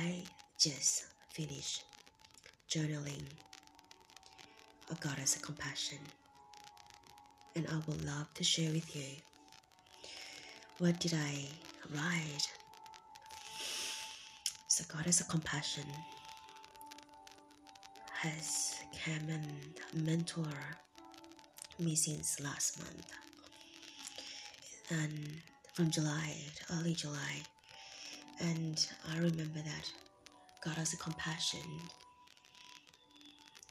I just finished journaling. A goddess of compassion, and I would love to share with you. What did I write. So, goddess of compassion has come and mentor me since last month, and from July to early July, and I remember that goddess of compassion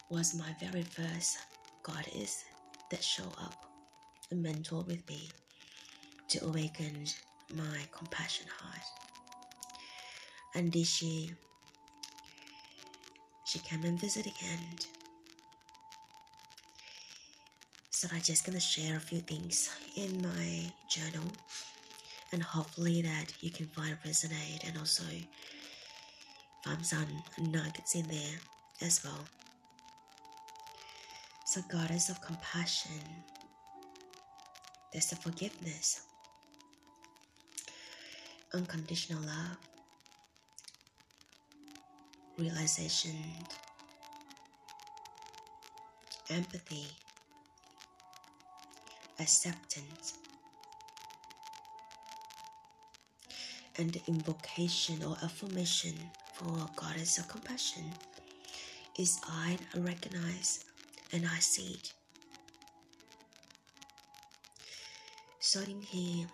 was my very first goddess that showed up and mentor with me to awaken my compassion heart. And did she she came and visit again. So I'm just gonna share a few things in my journal and hopefully that you can find resonate and also find some nuggets in there as well. So, goddess of compassion, there's the forgiveness, unconditional love, realization, empathy, acceptance, and invocation or affirmation for goddess of compassion is I recognize and I see it. Starting here,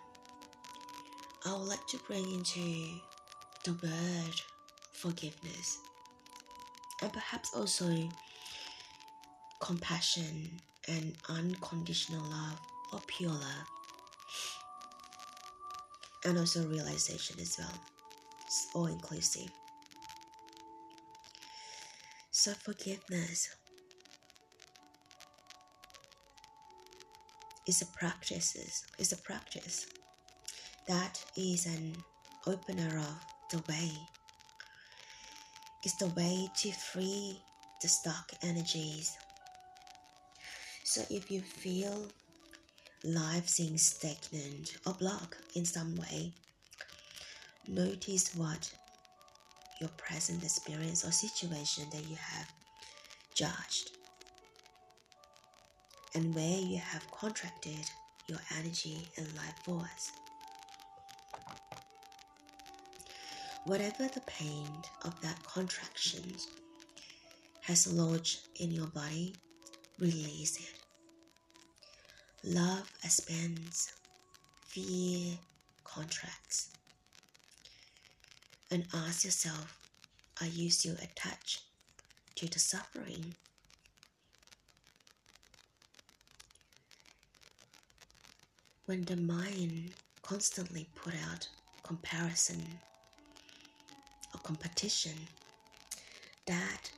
I would like to bring into the word forgiveness and perhaps also compassion and unconditional love or pure love, and also realization as well. It's all inclusive. So, forgiveness is a practice is a practice that is an opener of the way it's the way to free the stuck energies so if you feel life seems stagnant or blocked in some way notice what your present experience or situation that you have judged and where you have contracted your energy and life force. Whatever the pain of that contraction has lodged in your body, release it. Love expands, fear contracts. And ask yourself are you still attached to the suffering when the mind constantly put out comparison or competition that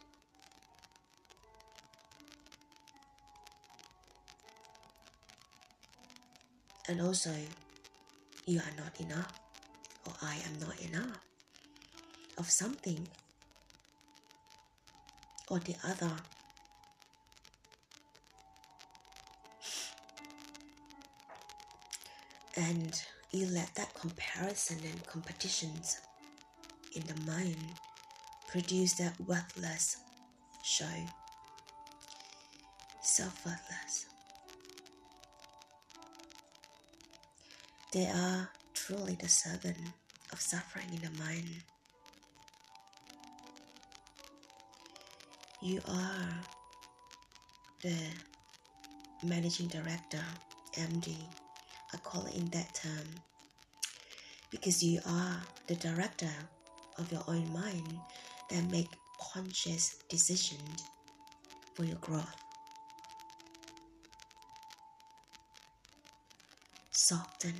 and also you are not enough or I am not enough of something or the other. And you let that comparison and competitions in the mind produce that worthless show. Self-worthless they are truly the servant of suffering in the mind. You are the managing director md I call it in that term. Because you are the director of your own mind that make conscious decisions for your growth. Soften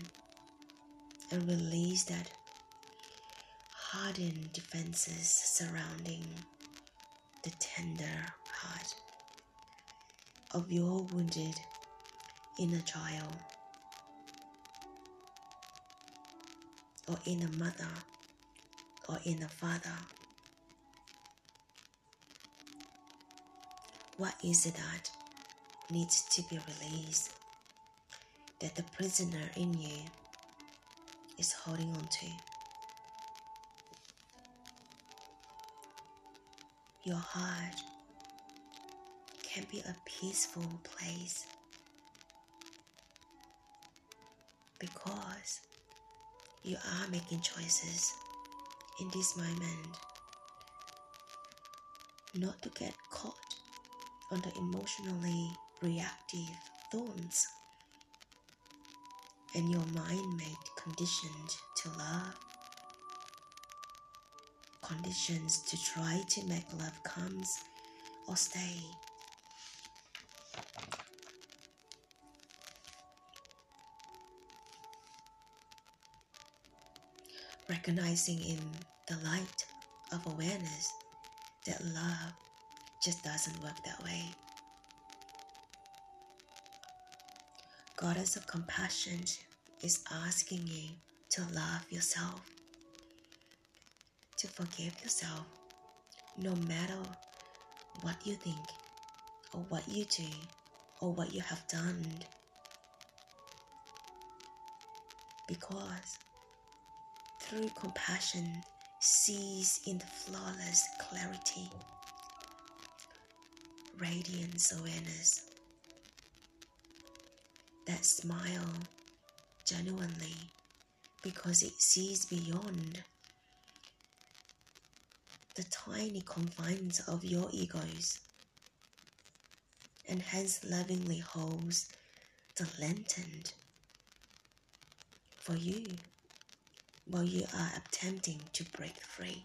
and release that hardened defenses surrounding the tender heart of your wounded inner child. or in a mother or in a father? What is it that needs to be released that the prisoner in you is holding on to? your heart can be a peaceful place because you are making choices in this moment not to get caught on the emotionally reactive thorns and your mind made conditioned to love conditions to try to make love comes or stay recognizing in the light of awareness that love just doesn't work that way. Goddess of compassion is asking you to love yourself, to forgive yourself, no matter what you think, or what you do, or what you have done. Because through compassion sees in the flawless clarity, radiance awareness, that smile genuinely because it sees beyond the tiny confines of your egos and hence lovingly holds the lantern for you while you are attempting to break free.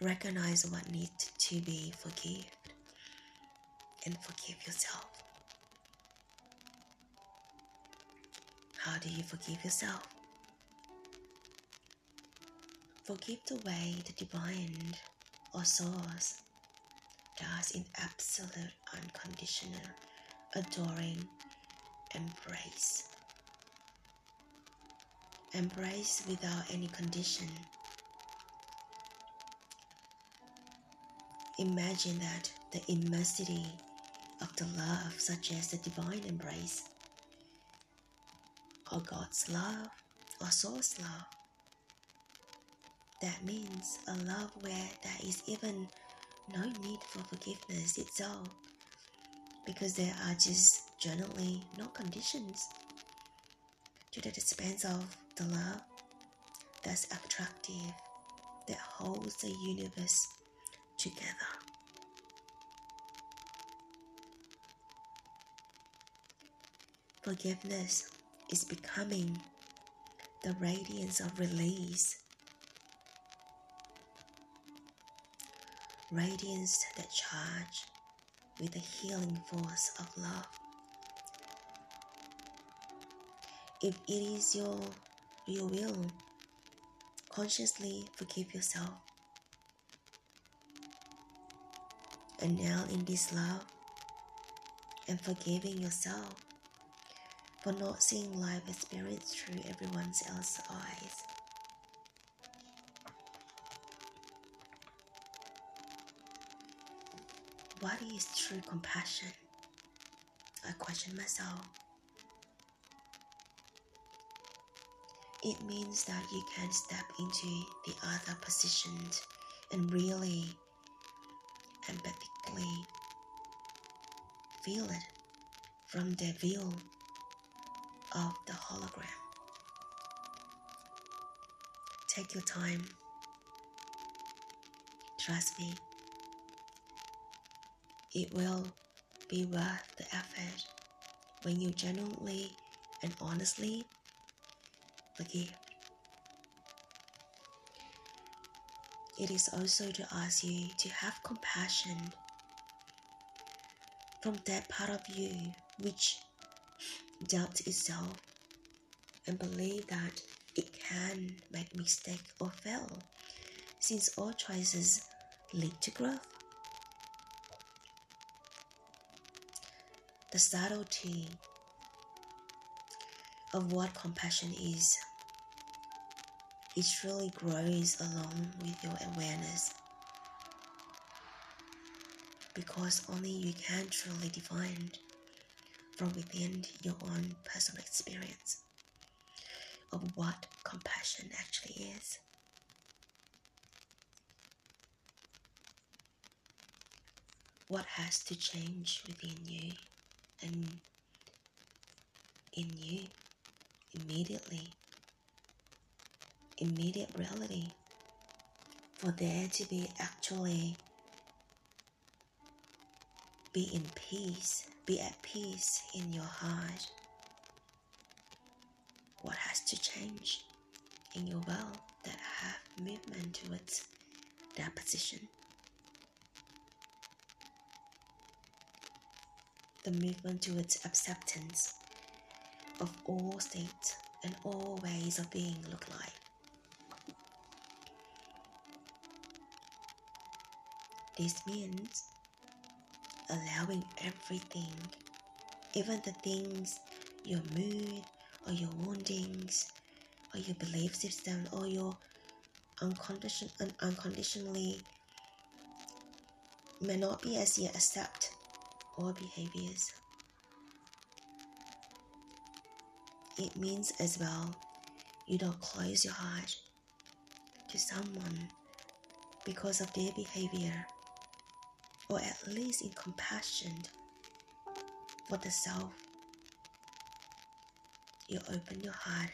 Recognize what needs to be forgiven and forgive yourself. How do you forgive yourself? Forgive the way the divine or source does in absolute unconditional adoring embrace. Embrace without any condition. Imagine that the immensity of the love, such as the divine embrace, or God's love, or Source love. That means a love where there is even no need for forgiveness itself, because there are just generally no conditions to the expanse of the love that's attractive, that holds the universe together. Forgiveness is becoming the radiance of release, radiance that charge with the healing force of love. If it is your, your will, consciously forgive yourself. And now, in this love and forgiving yourself for not seeing life experience through everyone else's eyes. What is true compassion? I question myself. It means that you can step into the other position and really empathically feel it from their view of the hologram. Take your time. Trust me. It will be worth the effort when you genuinely and honestly forgive. It is also to ask you to have compassion from that part of you which doubts itself and believe that it can make mistake or fail since all choices lead to growth. The subtlety of what compassion is. It truly grows along with your awareness because only you can truly define from within your own personal experience of what compassion actually is. What has to change within you and in you immediately, immediate reality, for there to be actually be in peace be at peace in your heart. What has to change in your world that have movement towards that position? The movement towards acceptance of all states and all ways of being look like. This means allowing everything, even the things, your mood or your woundings or your belief system or your uncondition, un- unconditionally may not be as yet accept all behaviors. It means as well you don't close your heart to someone because of their behavior or at least in compassion for the self. You open your heart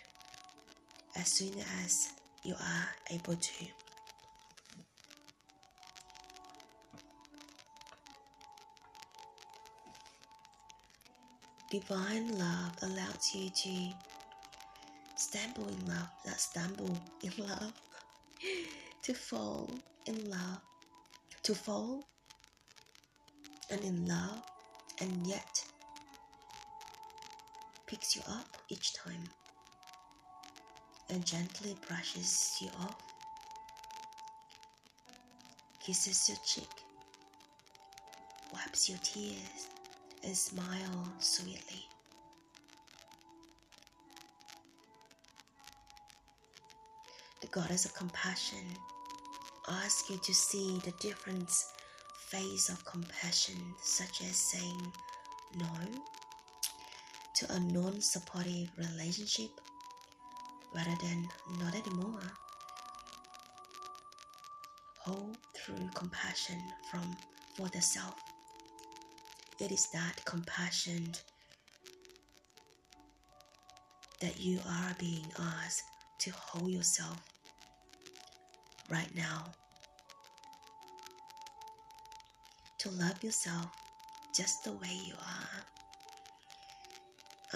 as soon as you are able to. Divine love allows you to stumble in love, not stumble in love, to fall in love, to fall and in love, and yet picks you up each time and gently brushes you off, kisses your cheek, wipes your tears, and smiles sweetly. The goddess of compassion asks you to see the difference face of compassion, such as saying no to a non supportive relationship rather than not anymore. Hold through compassion from for the self. It is that compassion that you are being asked to hold yourself right now to love yourself just the way you are.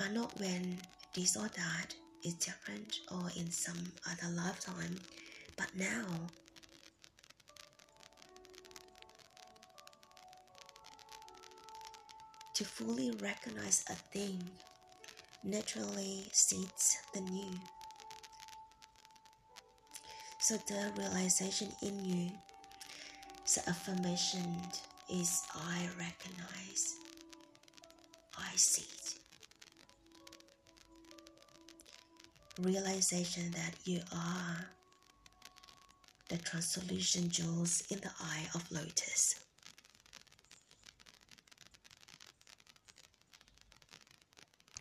Are not when this or that is different or in some other lifetime, but now. To fully recognize a thing naturally seeds the new. So the realization in you, the affirmation is I recognize, I see it. Realization that you are the translucent jewels in the eye of lotus.